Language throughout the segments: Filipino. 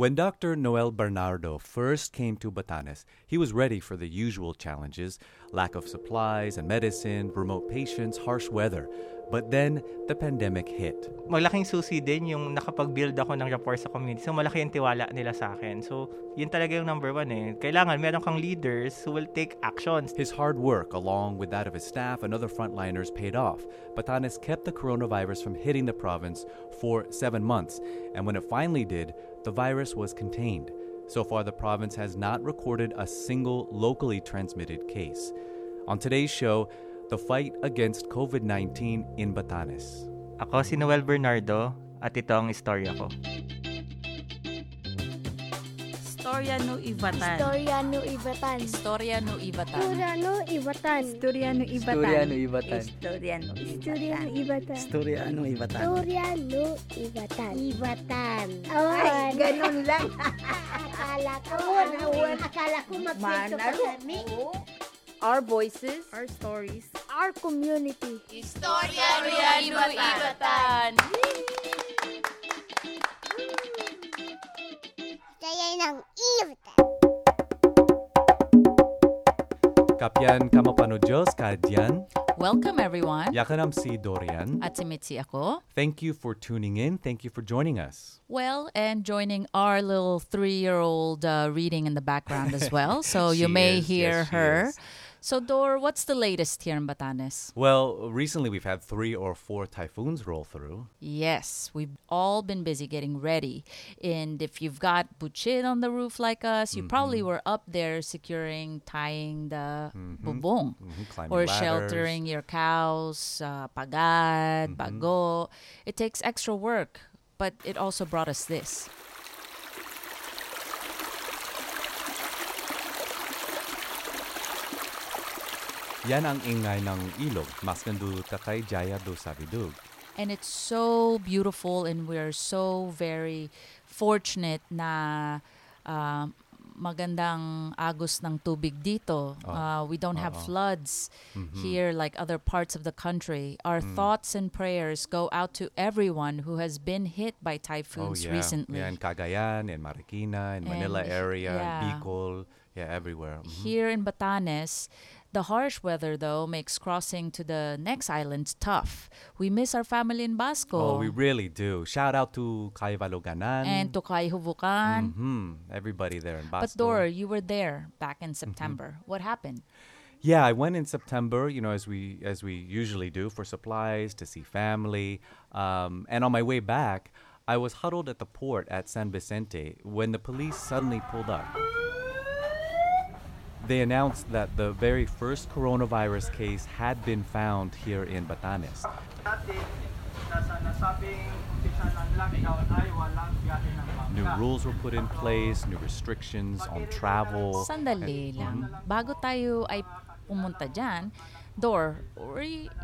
When Dr. Noel Bernardo first came to Batanes, he was ready for the usual challenges lack of supplies and medicine, remote patients, harsh weather. But then, the pandemic hit. Malaking susi din yung nakapag-build ako ng rapport sa community. So, malaki yung tiwala nila sa akin. So, yun talaga yung number one eh. Kailangan meron kang leaders who will take actions. His hard work, along with that of his staff and other frontliners, paid off. Batanes kept the coronavirus from hitting the province for seven months. And when it finally did, the virus was contained. So far, the province has not recorded a single locally transmitted case. On today's show, the fight against COVID 19 in Batanes. Ako si Noel Bernardo at ito ang istorya ko. Istorya no Ivatan. Istorya no Ibatan. Istorya no Ivatan. Istorya no Ibatan. Istorya no Ibatan. Istorya no Ibatan. Istorya no Ibatan. Istorya no Ibatan. Istorya no Ibatan. Ibatan. Ay, ganun lang. Akala ko, ano, akala ko magkwento Manalo. kami. Our voices, our stories. Our community. Istorya no Ivatan. Kaya ng Ibatan. Kapyan kamapano Diyos, kadyan. Welcome everyone. Yakanam si Dorian. At si Mitzi ako. Thank you for tuning in. Thank you for joining us. Well, and joining our little three-year-old uh, reading in the background as well. So you may is, hear yes, her. is. So Dor, what's the latest here in Batanes? Well, recently we've had three or four typhoons roll through. Yes, we've all been busy getting ready. And if you've got butchit on the roof like us, you probably were up there securing, tying the bubong. Mhm, or ladders. sheltering your cows, uh, pagad, bago. It takes extra work, but it also brought us this. Yan ang ingay ng ilog. Mas kandu takay jaya do sabidug. And it's so beautiful, and we're so very fortunate na uh, magandang agos ng tubig dito. Uh, we don't have Oo. floods here like other parts of the country. Our thoughts and prayers go out to everyone who has been hit by Oh typhoons yeah. recently. Yeah, in Cagayan, in Marikina, in Manila And, area, in yeah. Bicol. Yeah, everywhere. Mhm. Here in Batanes, the harsh weather though makes crossing to the next island tough. We miss our family in Basco Oh, we really do. Shout out to Kaivaloganan. and Tokay Huvukan. hmm Everybody there in Basco. But Dor, you were there back in Mm-hmm. September. What happened? Yeah, I went in September, you know, as we as we usually do for supplies to see family. Um, and on my way back, I was huddled at the port at San Vicente when the police suddenly pulled up. They announced that the very first coronavirus case had been found here in Batanes. Dati, nasa nasabing umpisa ng lockdown ay walang biyahe ng bangka. New rules were put in place, new restrictions on travel. Sandali lang. Bago tayo ay pumunta dyan, Dor,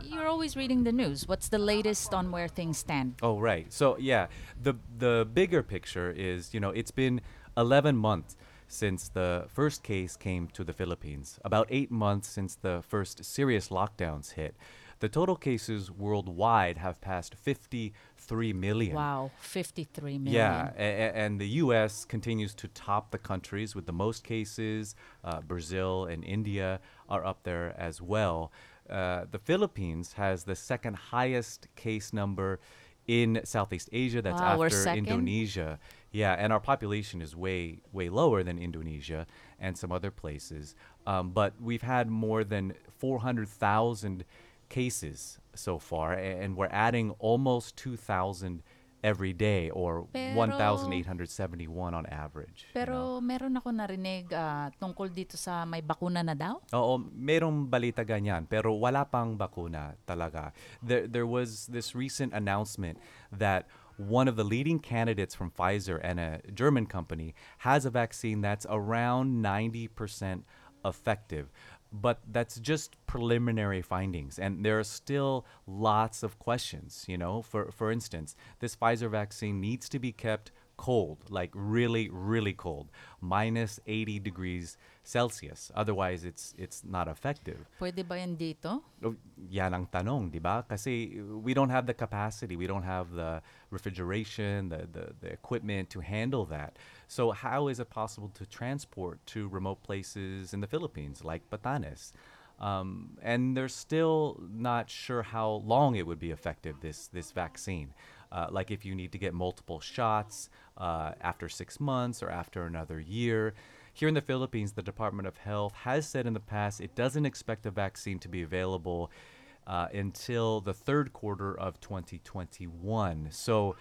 you're always reading the news. What's the latest on where things stand? Oh right. So yeah, the the bigger picture is you know it's been 11 months since the first case came to the Philippines. About eight months since the first serious lockdowns hit. The total cases worldwide have passed 53 million. Wow, 53 million. Yeah, a- a- and the U.S. continues to top the countries with the most cases. Uh, Brazil and India are up there as well. Uh, the Philippines has the second highest case number in Southeast Asia. That's Wow, after? Indonesia. Yeah, and our population is way way lower than Indonesia and some other places. Um, but we've had more than 400,000 cases so far, and we're adding almost 2,000 every day, or Pero- 1,871 on average. you know. Pero meron ako narinig ah, tungkol dito sa may bakuna na daw. Oo, merong balita ganyan, pero wala pang bakuna talaga. There, there was this recent announcement that one of the leading candidates from Pfizer and a German company has a vaccine that's around 90% effective. But that's just preliminary findings, and there are still lots of questions. You know, for for instance, this Pfizer vaccine needs to be kept cold, like really, really cold, minus 80 degrees Celsius. Otherwise, it's it's not effective. Pwede ba yan dito? Oh, Yan ang tanong, di ba? Kasi we don't have the capacity, we don't have the refrigeration, the, the, the equipment to handle that. So how is it possible to transport to remote places in the Philippines, like Batanes? Um, and they're still not sure how long it would be effective, this, this vaccine. Uh, like if you need to get multiple shots uh, after six months or after another year. Here in the Philippines, the Department of Health has said in the past it doesn't expect the vaccine to be available uh, until the third quarter of 2021. So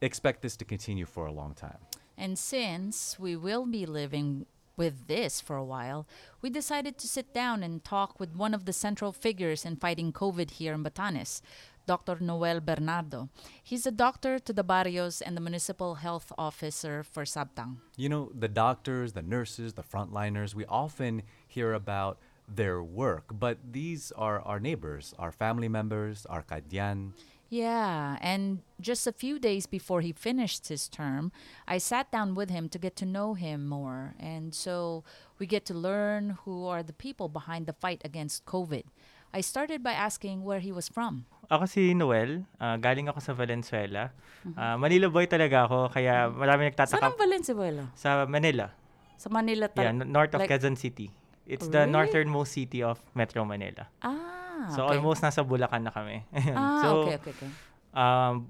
expect this to continue for a long time. And since we will be living with this for a while, we decided to sit down and talk with one of the central figures in fighting COVID here in Batanes, Dr. Noel Bernardo. He's a doctor to the barrios and the municipal health officer for Sabtang. You know, the doctors, the nurses, the frontliners, we often hear about their work, but these are our neighbors, our family members, our kadyan. Yeah, and just a few days before he finished his term, I sat down with him to get to know him more. And so we get to learn who are the people behind the fight against COVID. I started by asking where he was from. Ako si Noel, ah, galing ako sa Valenzuela. Ah, Manila boy talaga ako, kaya marami Saan nagtataka ang Valenzuela? sa Manila. Sa Manila Yeah, talaga? n- north of like- Quezon City. It's the Really? northernmost city of Metro Manila. Ah, So okay. almost nasa Bulacan na kami. Ah, so, okay, okay, okay. um,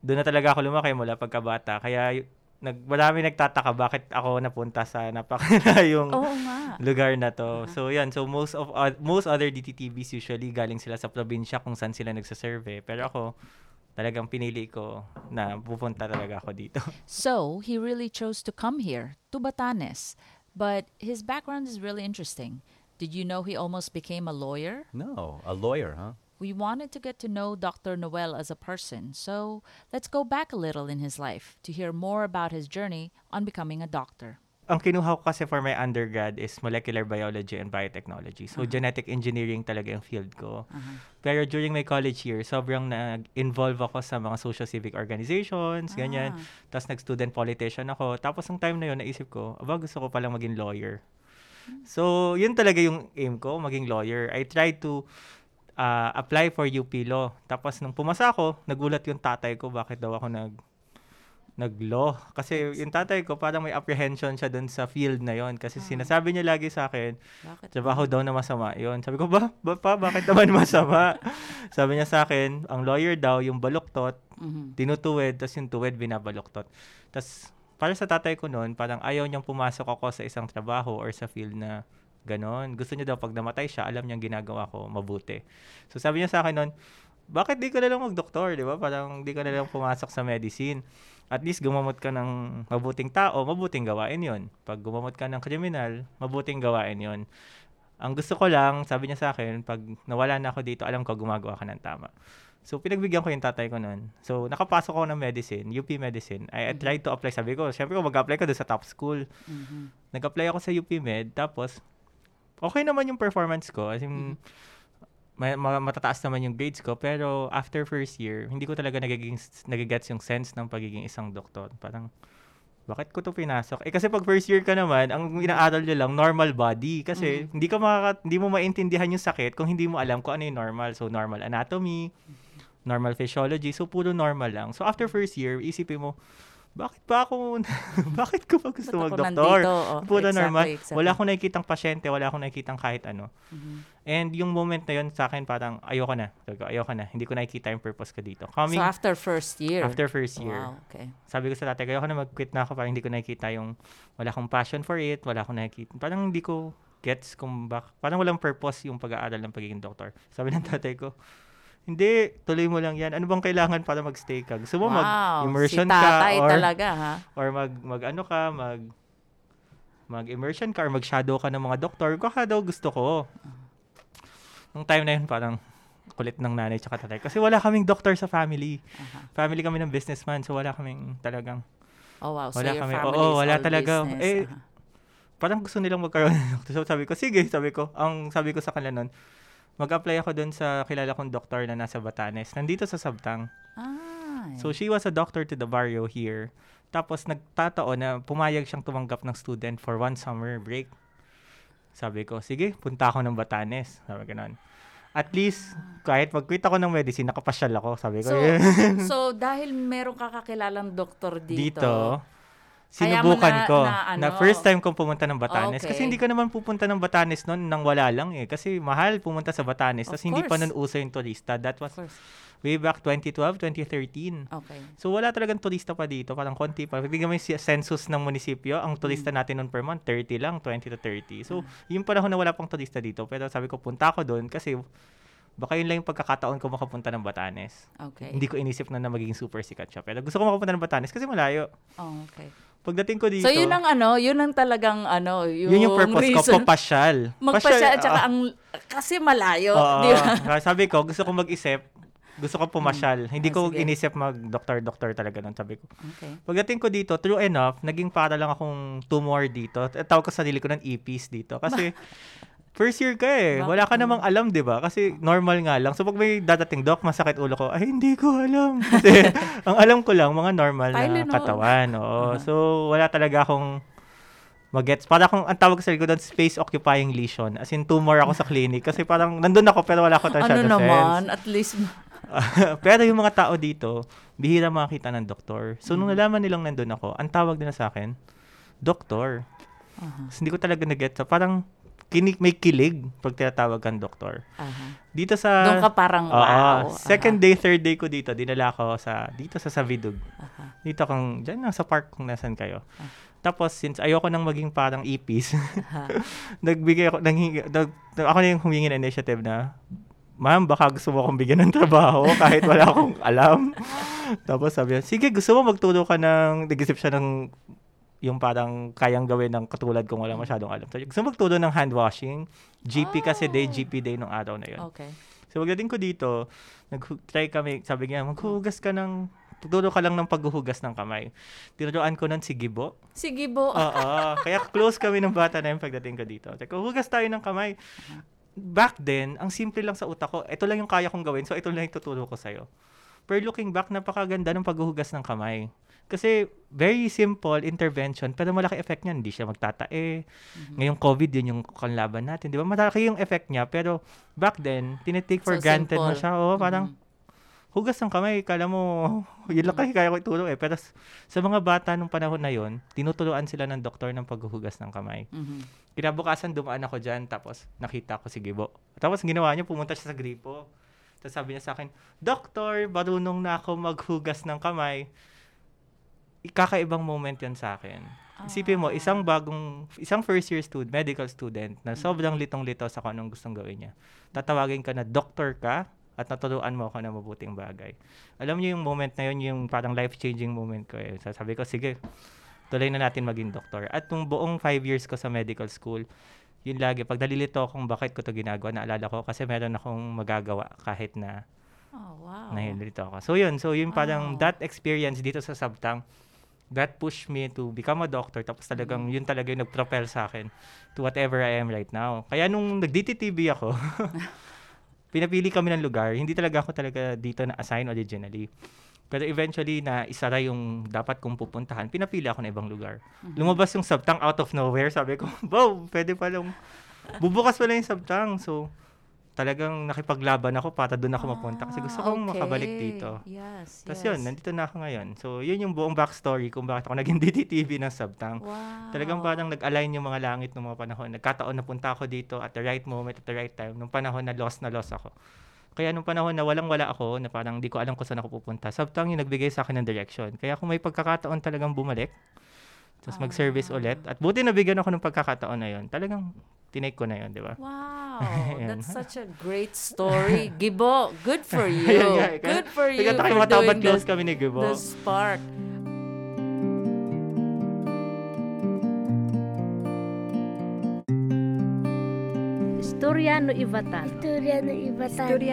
doon na talaga ako lumaki mula pagkabata. Kaya nag, marami nagtataka bakit ako napunta sa napakalayong Oo nga. lugar na to. So yan, so most of uh, most other DTTVs usually galing sila sa probinsya kung saan sila nagsasurvey. Pero ako, talagang pinili ko na pupunta talaga ako dito. So, he really chose to come here, to Batanes. But his background is really interesting. Did you know he almost became a lawyer? No, a lawyer, huh? We wanted to get to know Dr. Noel as a person, so let's go back a little in his life to hear more about his journey on becoming a doctor. Ang kinuha ko kasi for my undergrad is molecular biology and biotechnology. So, genetic engineering talaga yung field ko. Pero during my college year, sobrang nag-involve ako sa mga social civic organizations, ganyan. Ah. Tapos nag-student politician ako. Tapos ang time na yun, naisip ko, aba, gusto ko palang maging lawyer. So, yun talaga yung aim ko, maging lawyer. I tried to uh, apply for UP Law. Tapos nung pumasa ako, nagulat yung tatay ko bakit daw ako nag nag-law. Kasi yung tatay ko, parang may apprehension siya dun sa field na yon Kasi sinasabi niya lagi sa akin, Bakit? trabaho daw na masama yon Sabi ko, ba, ba pa, bakit naman masama? Sabi niya sa akin, ang lawyer daw, yung baluktot, Mhm. tinutuwid, tapos yung tuwid, binabaluktot. Tapos, para sa tatay ko noon, parang ayaw niyang pumasok ako sa isang trabaho or sa field na ganon. Gusto niya daw pag namatay siya, alam niyang ginagawa ko mabuti. So sabi niya sa akin noon, bakit di ka na lang mag-doktor, di ba? Parang di ka na lang pumasok sa medicine. At least gumamot ka ng mabuting tao, mabuting gawain yon. Pag gumamot ka ng kriminal, mabuting gawain yon. Ang gusto ko lang, sabi niya sa akin, pag nawala na ako dito, alam ko gumagawa ka ng tama. So, pinagbigyan ko yung tatay ko noon. So, nakapasok ako ng medicine, UP Medicine. I, I tried to apply. Sabi ko, syempre mag-apply ka doon sa top school. Mhm. Nag-apply ako sa UP Med. Tapos, okay naman yung performance ko. As in, ma- ma- matataas naman yung grades ko. Pero, after first year, hindi ko talaga nagiging, nagigets yung sense ng pagiging isang doktor. Parang, bakit ko to pinasok? Eh kasi pag first year ka naman, ang inaaral nyo lang, normal body. Kasi hindi ka makaka, hindi mo maintindihan yung sakit kung hindi mo alam kung ano yung normal. So, normal anatomy, normal physiology. So, puro normal lang. So, after first year, isipin mo, bakit ba ako, bakit ko ba gusto mag-doktor? Oh, Puro exactly, normal. exactly. Wala akong nakikitang pasyente, wala akong nakikitang kahit ano. Mhm. And yung moment na yun sa akin, parang ayoko na. Sabi ko, ayoko na. Hindi ko nakikita yung purpose ko dito. Coming So, after first year? after first year. Wow, okay. Sabi ko sa tatay, ayoko na mag-quit na ako parang hindi ko nakikita yung, wala akong passion for it, wala akong nakikita. Parang hindi ko gets kung bak, parang walang purpose yung pag-aaral ng pagiging doktor. Sabi ng tatay ko, hindi, tuloy mo lang yan. Ano bang kailangan para mag-stay ka? Gusto mo wow, mag-immersion si ka or, talaga, ha? or mag, mag ano ka, mag mag-immersion ka or mag-shadow ka ng mga doktor. Kaka daw gusto ko. Nung time na yun, parang kulit ng nanay tsaka tatay. Kasi wala kaming doktor sa family. Aha. Family kami ng businessman, so wala kaming talagang Oh, wow. So, Wala your kami. family Oo, is wala talaga. business. Eh, aha. parang gusto nilang magkaroon ng doktor. So sabi ko, sige, sabi ko. Ang sabi ko sa kanila nun, mag-apply ako dun sa kilala kong doktor na nasa Batanes. Nandito sa Sabtang. Ah, So she was a doctor to the barrio here. Tapos nagtataon na pumayag siyang tumanggap ng student for one summer break. Sabi ko, sige, punta ako ng Batanes. Sabi ganun. At least, kahit mag-quit ako ng medicine, nakapasyal ako. Sabi ko, So, so dahil meron ka kakilalang doktor dito, dito, sinubukan na- ko. na Na, ano? first time kong pumunta ng Batanes. Okay. Kasi hindi ka naman pupunta ng Batanes noon nang wala lang eh. Kasi mahal pumunta sa Batanes. Tapos hindi pa noon uso yung turista. That was way back 2012, 2013. Okay. So wala talagang turista pa dito, parang konti pa. Bigyan mo yung census ng munisipyo, ang turista Mm. natin noon per month, 30 lang, 20 to 30. So yung panahon na wala pang turista dito, pero sabi ko punta ako doon kasi baka yun lang yung pagkakataon ko makapunta ng Batanes. Okay. Hindi ko inisip na na magiging super sikat siya. Pero gusto ko makapunta ng Batanes kasi malayo. Oh, okay. Pagdating ko dito, So yun ang ano, yun ang talagang ano, yung, yun yung purpose ko, reason. papasyal. Magpasya, Pasyal, tsaka ah, ang, kasi malayo, oo. di ba? Sabi ko, gusto ko mag-isip, gusto ko pumasyal. Hindi Ah, ko sige. inisip mag-doktor-doktor talaga nun, sabi ko. Okay. Pagdating ko dito, true enough, naging para lang akong tumor dito. At Tawag ko sa sarili ko ng EPs dito. Kasi, first year ka eh. Wala ka namang alam, di ba? Kasi normal nga lang. So, pag may dadating, Doc, masakit ulo ko, ay, hindi ko alam. Kasi, ang alam ko lang, mga normal na Tylenol. katawan. Oo. So, wala talaga akong magets. Para akong, ang tawag sa ko doon, space occupying lesion. As in, tumor ako sa clinic. Kasi parang, nandun ako, pero wala ko Ano masyado sense. naman, at least, Pero yung mga tao dito, bihira makakita ng doktor. So, nung nalaman nilang nandun ako, ang tawag nila sa akin, doktor. So, hindi ko talaga nag-get. So, parang kinig, may kilig pag tinatawag kang doktor. aha. Dito sa... Doon ka parang, Oo, wow. second day, third day ko dito, dinala ko sa, dito sa Savidug. Aha. Dito kang, dyan lang sa park kung nasan kayo. Tapos, since ayoko nang maging parang ipis, Aha. nagbigay ako, nanghingi, nag, ako na yung humingi ng initiative na, ma'am, baka gusto mo akong bigyan ng trabaho kahit wala akong alam. Tapos sabi niya, sige, gusto mo magturo ka ng, nag-isip siya ng, yung parang kayang gawin ng katulad kung wala masyadong alam. So, gusto magturo ng hand washing. GP kasi day, GP day nung araw na yun. Okay. So, pagdating ko dito, nag-try kami, sabi niya, maghuhugas ka ng, tuturo ka lang ng paghuhugas ng kamay. Tinuruan ko nun si Gibo. Sige bo. Oo. Kaya close kami ng bata na yun pagdating ko dito. Teka, hugas tayo ng kamay. Back then, ang simple lang sa utak ko, ito lang yung kaya kong gawin, so ito lang yung tuturo ko sa'yo. Pero looking back, napakaganda ng paghuhugas ng kamay. Kasi very simple intervention, pero malaki effect niya. Hindi siya magtatae. Ngayong COVID, yun yung kanlaban natin. Di ba? Malaki yung effect niya, pero back then, tinitake for So granted mo simple. siya. Oo, parang, Mhm. hugas ng kamay, kala mo, yun lang kasi kaya ko ituro eh. Pero sa mga bata nung panahon na yun, tinuturuan sila ng doktor ng paghuhugas ng kamay. Mhm. Kinabukasan, dumaan ako dyan, tapos nakita ko si Gibo. Tapos ginawa niya, pumunta siya sa gripo. Tapos sabi niya sa akin, Doktor, marunong na ako maghugas ng kamay. Ikakaibang moment yan sa akin. Isipin mo, isang bagong, isang first year student, medical student, na sobrang litong-lito sa kung anong gustong gawin niya. Tatawagin ka na doktor ka, at naturuan mo ako ng mabuting bagay. Alam niyo yung moment na yun, yung parang life-changing moment ko eh. Sabi ko, sige, tuloy na natin maging doktor. At nung buong five years ko sa medical school, yun lagi, pag nalilito akong bakit ko to ginagawa, naalala ko kasi meron akong magagawa kahit na Oh, wow. nahilito ako. So yun, so yun parang Oh. that experience dito sa Sabtang, that pushed me to become a doctor. Tapos Mm. talagang yun talaga yung nag-propel sa akin to whatever I am right now. Kaya nung nag-DTTV ako, pinapili kami ng lugar. Hindi talaga ako talaga dito na-assign originally. Pero eventually, na isara yung dapat kong pupuntahan, pinapili ako ng ibang lugar. Mm-hmm. Lumabas yung Sabtang out of nowhere. Sabi ko, wow, pwede palang, bubukas pala yung Sabtang. So, talagang nakipaglaban ako para doon ako mapunta. Kasi gusto kong Ah, makabalik okay. dito. Yes, Tapos yes. yun, nandito na ako ngayon. So, yun yung buong backstory kung bakit ako naging DTTV ng Sabtang. Wow. Talagang parang nag-align yung mga langit ng mga panahon. Nagkataon na punta ako dito at the right moment, at the right time. Nung panahon na lost na lost ako. Kaya nung panahon na walang-wala ako, na parang di ko alam kung saan ako pupunta, Sabtang yung nagbigay sa akin ng direction. Kaya kung may pagkakataon talagang bumalik, tapos mag-service Ah. ulit, at buti nabigyan ako ng pagkakataon na yun, talagang tinake ko na yun, di ba? Wow, that's such a great story. Gibo, good for you. Ayun. Kaya- good for you Kaya tayo for matabat doing close the, kami ni Gibo. the spark. Historiano Ivatan. Istorya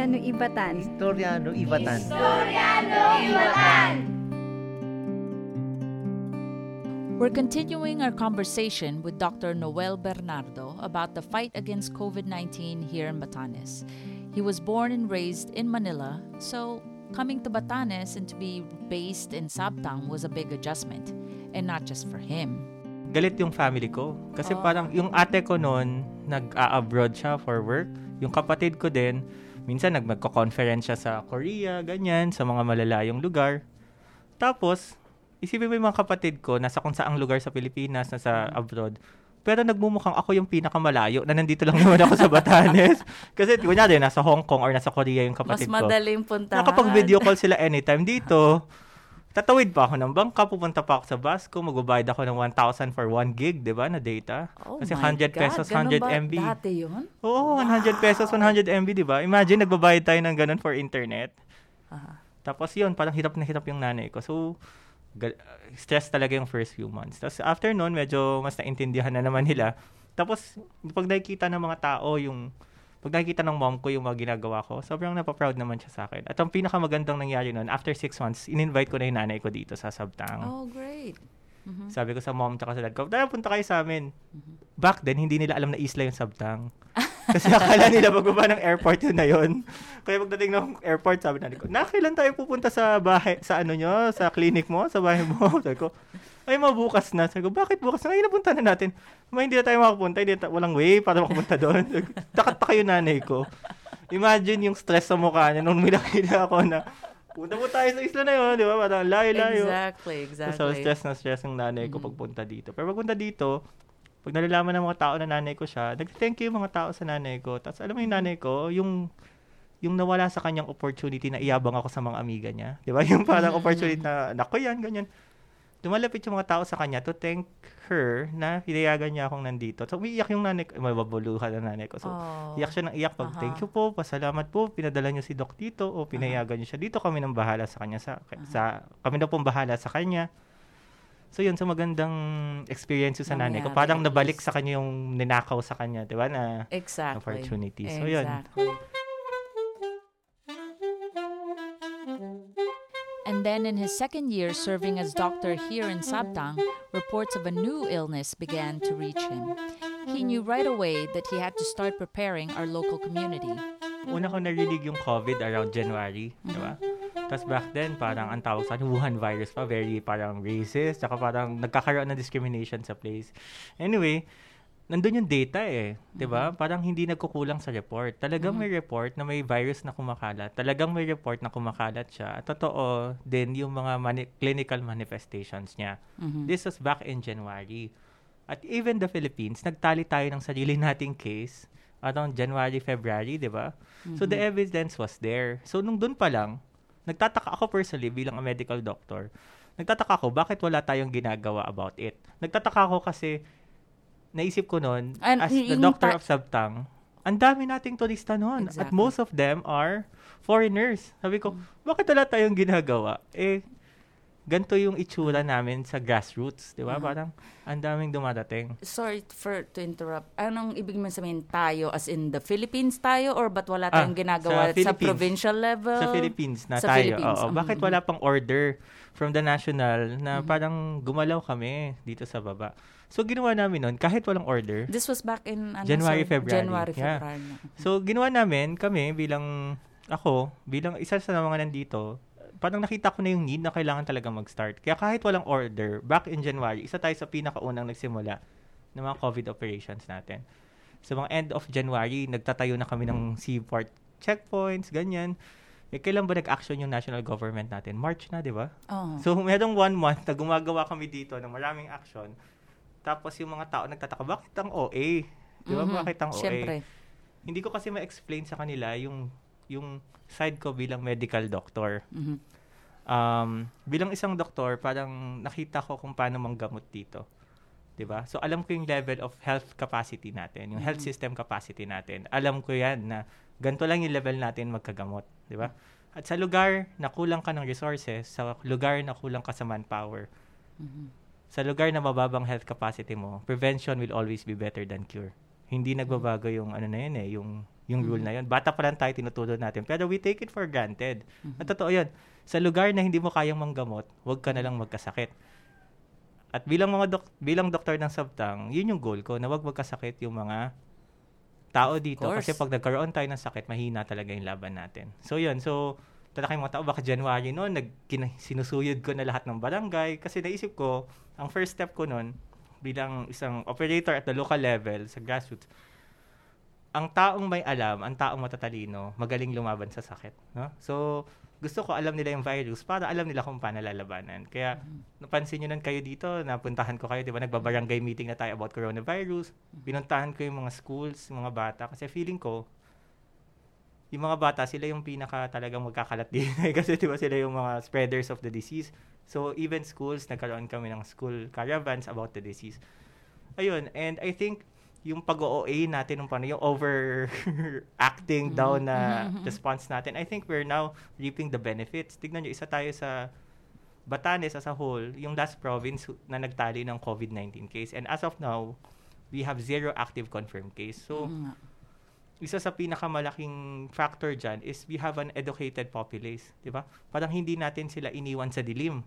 ng ibatan. Historiano Ivatan. Historiano Ivatan. We're continuing our conversation with Dr. Noel Bernardo about the fight against COVID 19 here in Batanes. He was born and raised in Manila, so coming to Batanes and to be based in Sabtang was a big adjustment. And not just for him. galit yung family ko. Kasi Oh. parang yung ate ko noon, nag-abroad siya for work. Yung kapatid ko din, minsan nag magko-conference siya sa Korea, ganyan, sa mga malalayong lugar. Tapos, isipin mo yung mga kapatid ko, nasa kung saang lugar sa Pilipinas, nasa abroad. Pero nagmumukhang ako yung pinakamalayo na nandito lang naman ako sa Batanes. Kasi kunyari, nasa Hong Kong or nasa Korea yung Mas kapatid ko. madaling puntahan. Nakapag-video call sila anytime dito. Tatawid pa ako ng bangka, pupunta pa ako sa bus ko, magbabayad ako ng 1,000 for 1 gig, di ba, na data. Oh Kasi my 100 God, pesos, ganun 100 ba MB. Dati yun? Oo, 100 pesos, 100 MB, di ba? Imagine, nagbabayad tayo ng ganun for internet. Aha. Tapos yun, parang hirap na hirap yung nanay ko. So, stress talaga yung first few months. Tapos after nun, medyo mas naintindihan na naman nila. Tapos, pag nakikita ng mga tao yung pag nakikita ng mom ko yung mga ginagawa ko, sobrang napaproud naman siya sa akin. At ang pinakamagandang nangyari nun, after six months, in-invite ko na yung nanay ko dito sa Sabtang. Oh, great. Mhm. Sabi ko sa mom tsaka sa dad ko, tara punta kayo sa amin. Back then, hindi nila alam na isla yung Sabtang. Kasi akala nila pagbaba ng airport yun na yun. Kaya pagdating ng airport, sabi na ko, na kailan tayo pupunta sa bahay, sa ano nyo, sa clinic mo, sa bahay mo? Sabi ko, ay mabukas na. Sabi ko, bakit bukas na? Ay, napunta na natin. Ma, hindi na tayo makapunta. Hindi ta- walang way para makapunta doon. Takat pa kayo nanay ko. Imagine yung stress sa mukha niya nung minakita ako na punta po tayo sa isla na yun, di ba? Parang layo-layo. Exactly, exactly. So, stress na stress ng nanay ko Mhm. pagpunta dito. Pero pagpunta dito, pag nalalaman ng mga tao na nanay ko siya, nag-thank you yung mga tao sa nanay ko. Tapos alam mo yung nanay ko, yung yung nawala sa kanyang opportunity na iyabang ako sa mga amiga niya. Di ba? Yung parang opportunity na, nako yan, ganyan. Dumalapit yung mga tao sa kanya to thank her na hinayagan niya akong nandito. So, umiiyak yung nanay ko. Mababuluhan ang nanay ko. So, oh. Iyak siya ng iyak pag, Aha. thank you po, pasalamat po, pinadala niyo si Doc dito o pinayagan niyo siya dito, kami nang bahala sa kanya sa, sa kami na pong bahala sa kanya. So yun, so magandang experience sa nanay ko. Parang nabalik sa kanya yung ninakaw sa kanya, di ba, na Exactly. opportunity. So yun. And then in his second year serving as doctor here in Sabtang, reports of a new illness began to reach him. He knew right away that he had to start preparing our local community. Una ko narinig yung COVID around January, di ba? Mm-hmm. Tapos back then, parang ang tawag sa akin, Wuhan virus pa, very parang racist, tsaka parang nagkakaroon ng discrimination sa place. Anyway, nandun yung data eh, 'di ba? Parang hindi nagkukulang sa report. Talagang may report na may virus na kumakalat. Talagang may report na kumakalat siya. At totoo din yung mga mani- clinical manifestations niya. Mhm. This was back in January. At even the Philippines, nagtali tayo ng sarili nating case around January, February, 'di ba? So the evidence was there. So nung doon pa lang, nagtataka ako personally bilang a medical doctor. Nagtataka ako bakit wala tayong ginagawa about it. Nagtataka ako kasi naisip ko noon as the doctor pa- of Sabtang, ang dami nating turista noon at Exactly. most of them are foreigners. Sabi ko, bakit wala tayong ginagawa? Eh ganito yung itsura namin sa grassroots, 'di ba? Mhm. Parang ang daming dumadating. Sorry for to interrupt. Anong ibig mo sabihin tayo as in the Philippines tayo or ba't wala Ah, tayong ginagawa sa sa, provincial level? sa Philippines na Sa tayo. Philippines, Oo, mhm. bakit wala pang order from the national na Mhm. parang gumalaw kami dito sa baba. So ginawa namin noon kahit walang order. This was back in ano, January, sorry? February. January, Yeah. February. na. So ginawa namin kami bilang ako, bilang isa sa mga nandito, parang nakita ko na yung need na kailangan talaga mag-start. Kaya kahit walang order, back in January, isa tayo sa pinakaunang nagsimula ng mga COVID operations natin. So mga end of January, nagtatayo na kami ng seaport checkpoints, ganyan. Eh, kailan ba nag-action yung national government natin? March na, di ba? Oh. So, merong one month na gumagawa kami dito ng maraming action. Tapos yung mga tao nagtataka, bakit ang OA? Di ba? Mhm. Bakit ang OA? Siyempre. Hindi ko kasi ma-explain sa kanila yung yung side ko bilang medical doctor. Mhm. Um, bilang isang doktor, parang nakita ko kung paano manggamot dito. 'Di ba? So alam ko yung level of health capacity natin, yung health Mhm. system capacity natin. Alam ko 'yan na ganito lang yung level natin magkagamot, 'di ba? At sa lugar na kulang ka ng resources, sa lugar na kulang ka sa manpower, Mhm. Sa lugar na mababang health capacity mo, prevention will always be better than cure. Hindi nagbabago yung ano na yun eh, yung yung rule na yun. Bata pa lang tayo tinuturo natin, pero we take it for granted. At totoo yun. Sa lugar na hindi mo kayang manggamot, huwag ka na lang magkasakit. At bilang mga dok- bilang doktor ng Sabtang, yun yung goal ko, na huwag magkasakit yung mga tao dito. Kasi pag nagkaroon tayo ng sakit, mahina talaga yung laban natin. So yun, so talaking mga tao, baka January noon, nag, sinusuyod ko na lahat ng barangay. Kasi naisip ko, ang first step ko noon, bilang isang operator at the local level, sa grassroots, ang taong may alam, ang taong matatalino, magaling lumaban sa sakit. No? So, gusto ko alam nila yung virus para alam nila kung paano lalabanan. Kaya, napansin nyo nun kayo dito, napuntahan ko kayo, di ba, nagbabarangay meeting na tayo about coronavirus. Pinuntahan ko yung mga schools, mga bata, kasi feeling ko, yung mga bata, sila yung pinaka talagang magkakalat din. kasi di ba sila yung mga spreaders of the disease. So, even schools, nagkaroon kami ng school caravans about the disease. Ayun, and I think, yung pag-OA natin nung paano, yung overacting down na response natin, I think we're now reaping the benefits. Tignan nyo, isa tayo sa Batanes as a whole, yung last province na nagtali ng COVID-19 case. And as of now, we have zero active confirmed case. So, Mm. Isa sa pinakamalaking factor dyan is we have an educated populace. Di ba? Parang hindi natin sila iniwan sa dilim.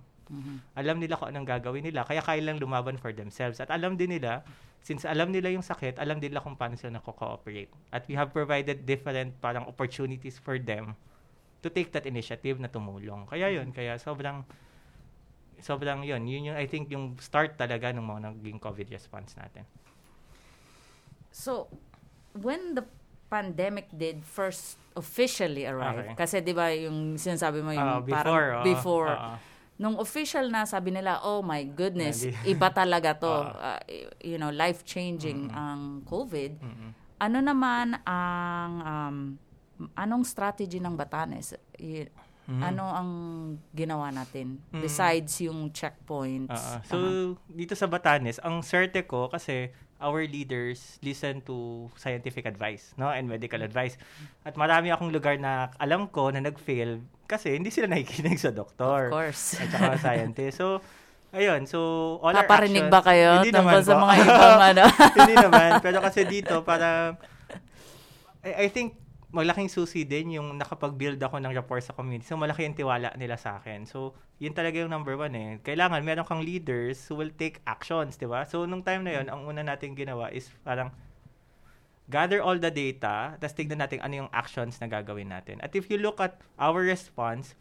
Alam nila kung anong gagawin nila, kaya kaya lang lumaban for themselves. At alam din nila, since alam nila yung sakit, alam nila kung paano sila nako-cooperate. At we have provided different parang opportunities for them to take that initiative na tumulong. Kaya yun, kaya sobrang sobrang yun. Yun yung, I think, yung start talaga ng mga naging COVID response natin. So, when the pandemic did first officially arrive, Okay. kasi di ba yung sinasabi mo yung Ah, before, parang oo. before, Oo. nung official na sabi nila, oh my goodness, iba talaga to, Oo. Ah, you know, life-changing ang COVID. Mm-mm. Ano naman ang, um, anong strategy ng Batanes? Y- Mhm. Ano ang ginawa natin Mm. besides yung checkpoints? Oo. so, dito sa Batanes, ang swerte ko kasi our leaders listen to scientific advice no and medical advice. At marami akong lugar na alam ko na nag-fail kasi hindi sila nakikinig sa doktor of course. at saka scientist. So, ayun. So, all our Paparinig actions- ba kayo Hindi tungkol naman sa po. mga ibang ano? hindi naman. Pero kasi dito, parang, I, I think, malaking susi din yung nakapag-build ako ng rapport sa community. So, malaki yung tiwala nila sa akin. So, yun talaga yung number one eh. Kailangan meron kang leaders who will take actions, di ba? So, nung time na yun, ang una natin ginawa is parang gather all the data, tapos tignan natin ano yung actions na gagawin natin. At if you look at our response,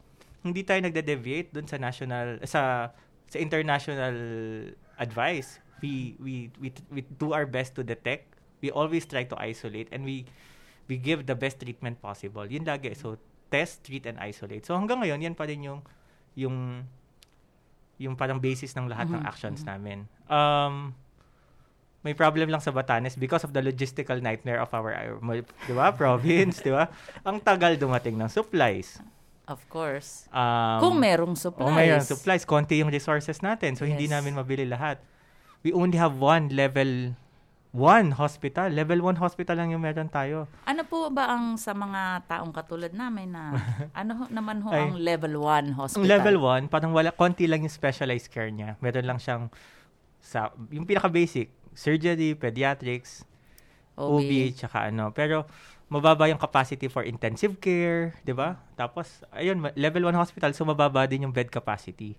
hindi tayo nagde-deviate dun sa national, sa sa international advice. We, we, we, we do our best to detect. We always try to isolate and we we give the best treatment possible. Yun lagi. So, test, treat, and isolate. So, hanggang ngayon, yan pa rin yung, yung, yung parang basis ng lahat ng actions namin. Um, may problem lang sa Batanes because of the logistical nightmare of our, di ba, province, di ba? Ang tagal dumating ng supplies. of course. Um, Kung merong supplies. Oh, mayroon supplies. Konti yung resources natin. So, hindi Yes. namin mabili lahat. We only have one level one hospital. Level one hospital lang yung meron tayo. Ano po ba ang sa mga taong katulad namin na ano ho- naman ho Ay. ang level 1 hospital? Ang level one, parang wala, konti lang yung specialized care niya. Meron lang siyang, sa, yung pinaka-basic, surgery, pediatrics, OB. OB, tsaka ano. Pero, mababa yung capacity for intensive care, di ba? Tapos, ayun, level 1 hospital, so mababa din yung bed capacity.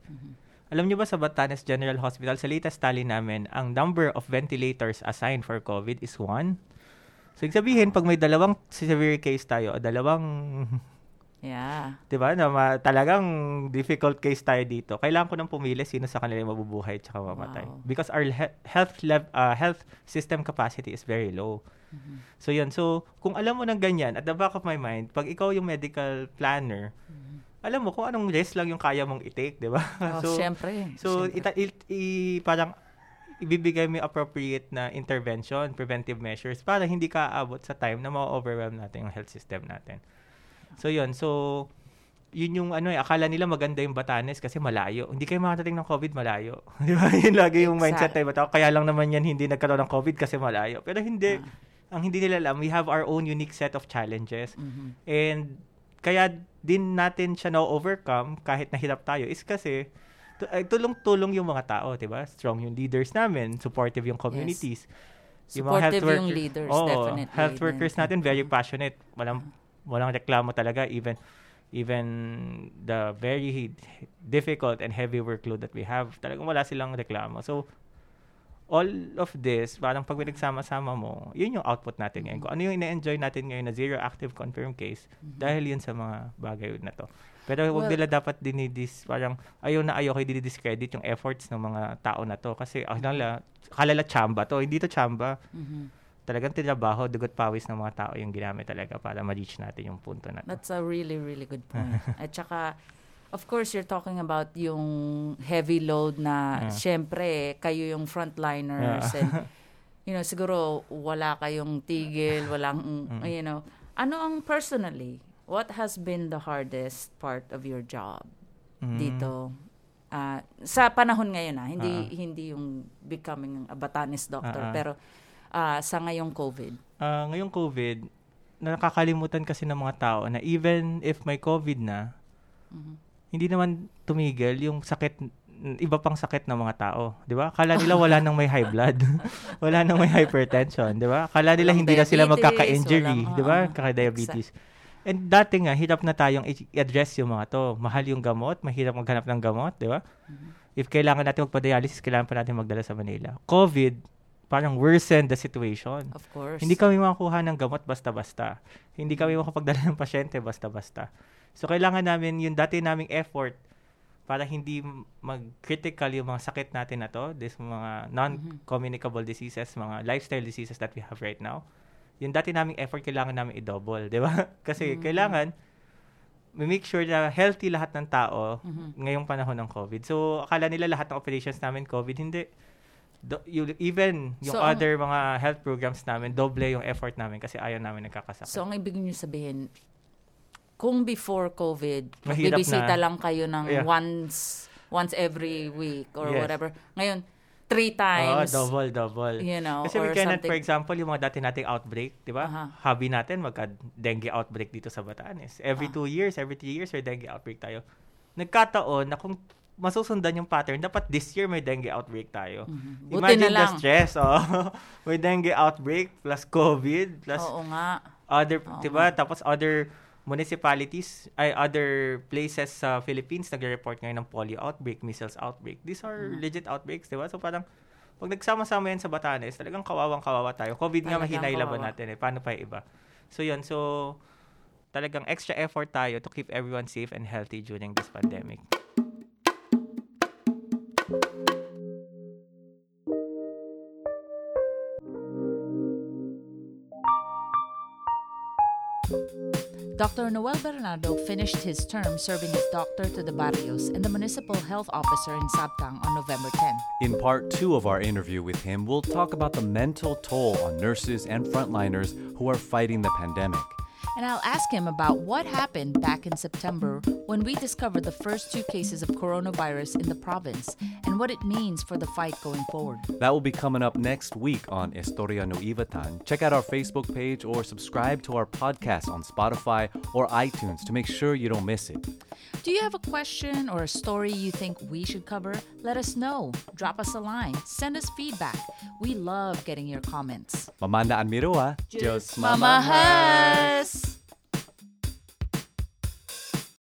Alam niyo ba sa Batanes General Hospital, sa latest tally namin, ang number of ventilators assigned for COVID is 1. So, ibig sabihin, pag may dalawang severe case tayo, o dalawang Yeah. 'di ba? Na ma- talagang difficult case tayo dito. Kailangan ko nang pumili sino sa kanila yung mabubuhay at mamatay. Wow. Because our he- health lev- uh, health system capacity is very low. Mm-hmm. So yun. So kung alam mo ng ganyan at the back of my mind, pag ikaw yung medical planner, alam mo kung anong risk lang yung kaya mong i-take, 'di ba? Mm-hmm. Oh, syempre. So, syempre. ita, i- i- parang ibibigay mo appropriate na intervention, preventive measures para hindi ka aabot sa time na ma-overwhelm natin yung health system natin. So, yun. So, yun yung ano eh, akala nila maganda yung Batanes kasi malayo. Hindi kayo makatating ng COVID, malayo. Di ba? Yun lagi yung mindset tayo. Bataw. Kaya lang naman yan hindi nagkaroon ng COVID kasi malayo. Pero hindi. Ang hindi nila alam, we have our own unique set of challenges. Mhm. And kaya din natin siya na-overcome kahit nahirap tayo is kasi tulong-tulong yung mga tao, 'di ba? Strong yung leaders namin, supportive yung communities. Yung mga Supportive health yung leaders, Oo, definitely. Health workers natin very passionate. Walang walang reklamo talaga even even the very difficult and heavy workload that we have. Talagang wala silang reklamo. So all of this, parang pag pinagsama-sama mo, yun yung output natin ngayon. Kung ano yung ina-enjoy natin ngayon na zero active confirmed case, dahil yun sa mga bagay na to. Pero wag Well- nila dapat dinidis, parang ayaw na ayaw kayo dinidiscredit yung efforts ng mga tao na to. Kasi akala, kalala chamba to. Hindi to chamba. Mhm. Talagang tinrabaho, dugot pawis ng mga tao yung ginamit talaga para ma-reach natin yung punto na to. That's a really, really good point. At saka, of course, you're talking about yung heavy load na, Yeah. syempre, kayo yung frontliners Yeah. and, you know, siguro wala kayong tigil, walang, Mm. you know. Ano ang personally, what has been the hardest part of your job Mm. dito? Ah, sa panahon ngayon ah, hindi hindi yung becoming a Batanes doctor, ah. pero ah, sa ngayong COVID. Ah, ngayong COVID, nakakalimutan kasi ng mga tao na even if may COVID na, hindi naman tumigil yung sakit iba pang sakit ng mga tao, 'di ba? Kala nila wala nang may high blood. wala nang may hypertension, 'di ba? Kala nila Walang hindi na sila magkaka-injury, 'di ba? Kaka-diabetes. And dati nga hirap na tayong i-address yung mga to. Mahal yung gamot, mahirap maghanap ng gamot, 'di ba? If kailangan natin magpa-dialysis, kailangan pa natin magdala sa Manila. COVID parang worsened the situation. Of course. Hindi kami makakuha ng gamot basta-basta. Hindi kami makapagdala ng pasyente basta-basta. So, kailangan namin yung dati naming effort para hindi mag-critical yung mga sakit natin na to, this mga non-communicable diseases, mga lifestyle diseases that we have right now. Yung dati naming effort, kailangan namin i-double, di ba? Kasi kailangan, we make sure na healthy lahat ng tao ngayong panahon ng COVID. So, akala nila lahat ng operations namin COVID, hindi. Do, you, even yung So, other mga health programs namin, doble yung effort namin kasi ayaw namin nagkakasakit. So, ang ibig niyo sabihin, kung before COVID, Mahirap bibisita na. lang kayo ng Yeah. once once every week or Yes. whatever. Ngayon, three Oo, times. double, double. You know, Kasi we cannot, something. for example, yung mga dati nating outbreak, di ba? Aha. Hobby natin, magka-dengue outbreak dito sa Batanes. Every Ah. two years, every three years, may dengue outbreak tayo. Nagkataon na kung masusundan yung pattern, dapat this year may dengue outbreak tayo. Mhm. Buti Imagine na the lang. stress, oh. may dengue outbreak, plus COVID, plus Oo nga. other, Oo di ba? Tapos other municipalities, ay other places sa Philippines nagre-report ngayon ng polio outbreak, measles outbreak. These are Mm-hmm. legit outbreaks, di ba? So parang pag nagsama-sama yan sa Batanes, talagang kawawang kawawa tayo. COVID nga mahina laban natin eh. Paano pa iba? So yun, so talagang extra effort tayo to keep everyone safe and healthy during this pandemic. Dr. Noel Bernardo finished his term serving as doctor to the barrios and the municipal health officer in Sabtang on November 10. In part two of our interview with him, we'll talk about the mental toll on nurses and frontliners who are fighting the pandemic. And I'll ask him about what happened back in September when we discovered the first two cases of coronavirus in the province and what it means for the fight going forward. That will be coming up next week on Historia No Ivatan. Check out our Facebook page or subscribe to our podcast on Spotify or iTunes to make sure you don't miss it. Do you have a question or a story you think we should cover? Let us know. Drop us a line. Send us feedback. We love getting your comments. Mamanda Anmirua. Ah. Mamahas!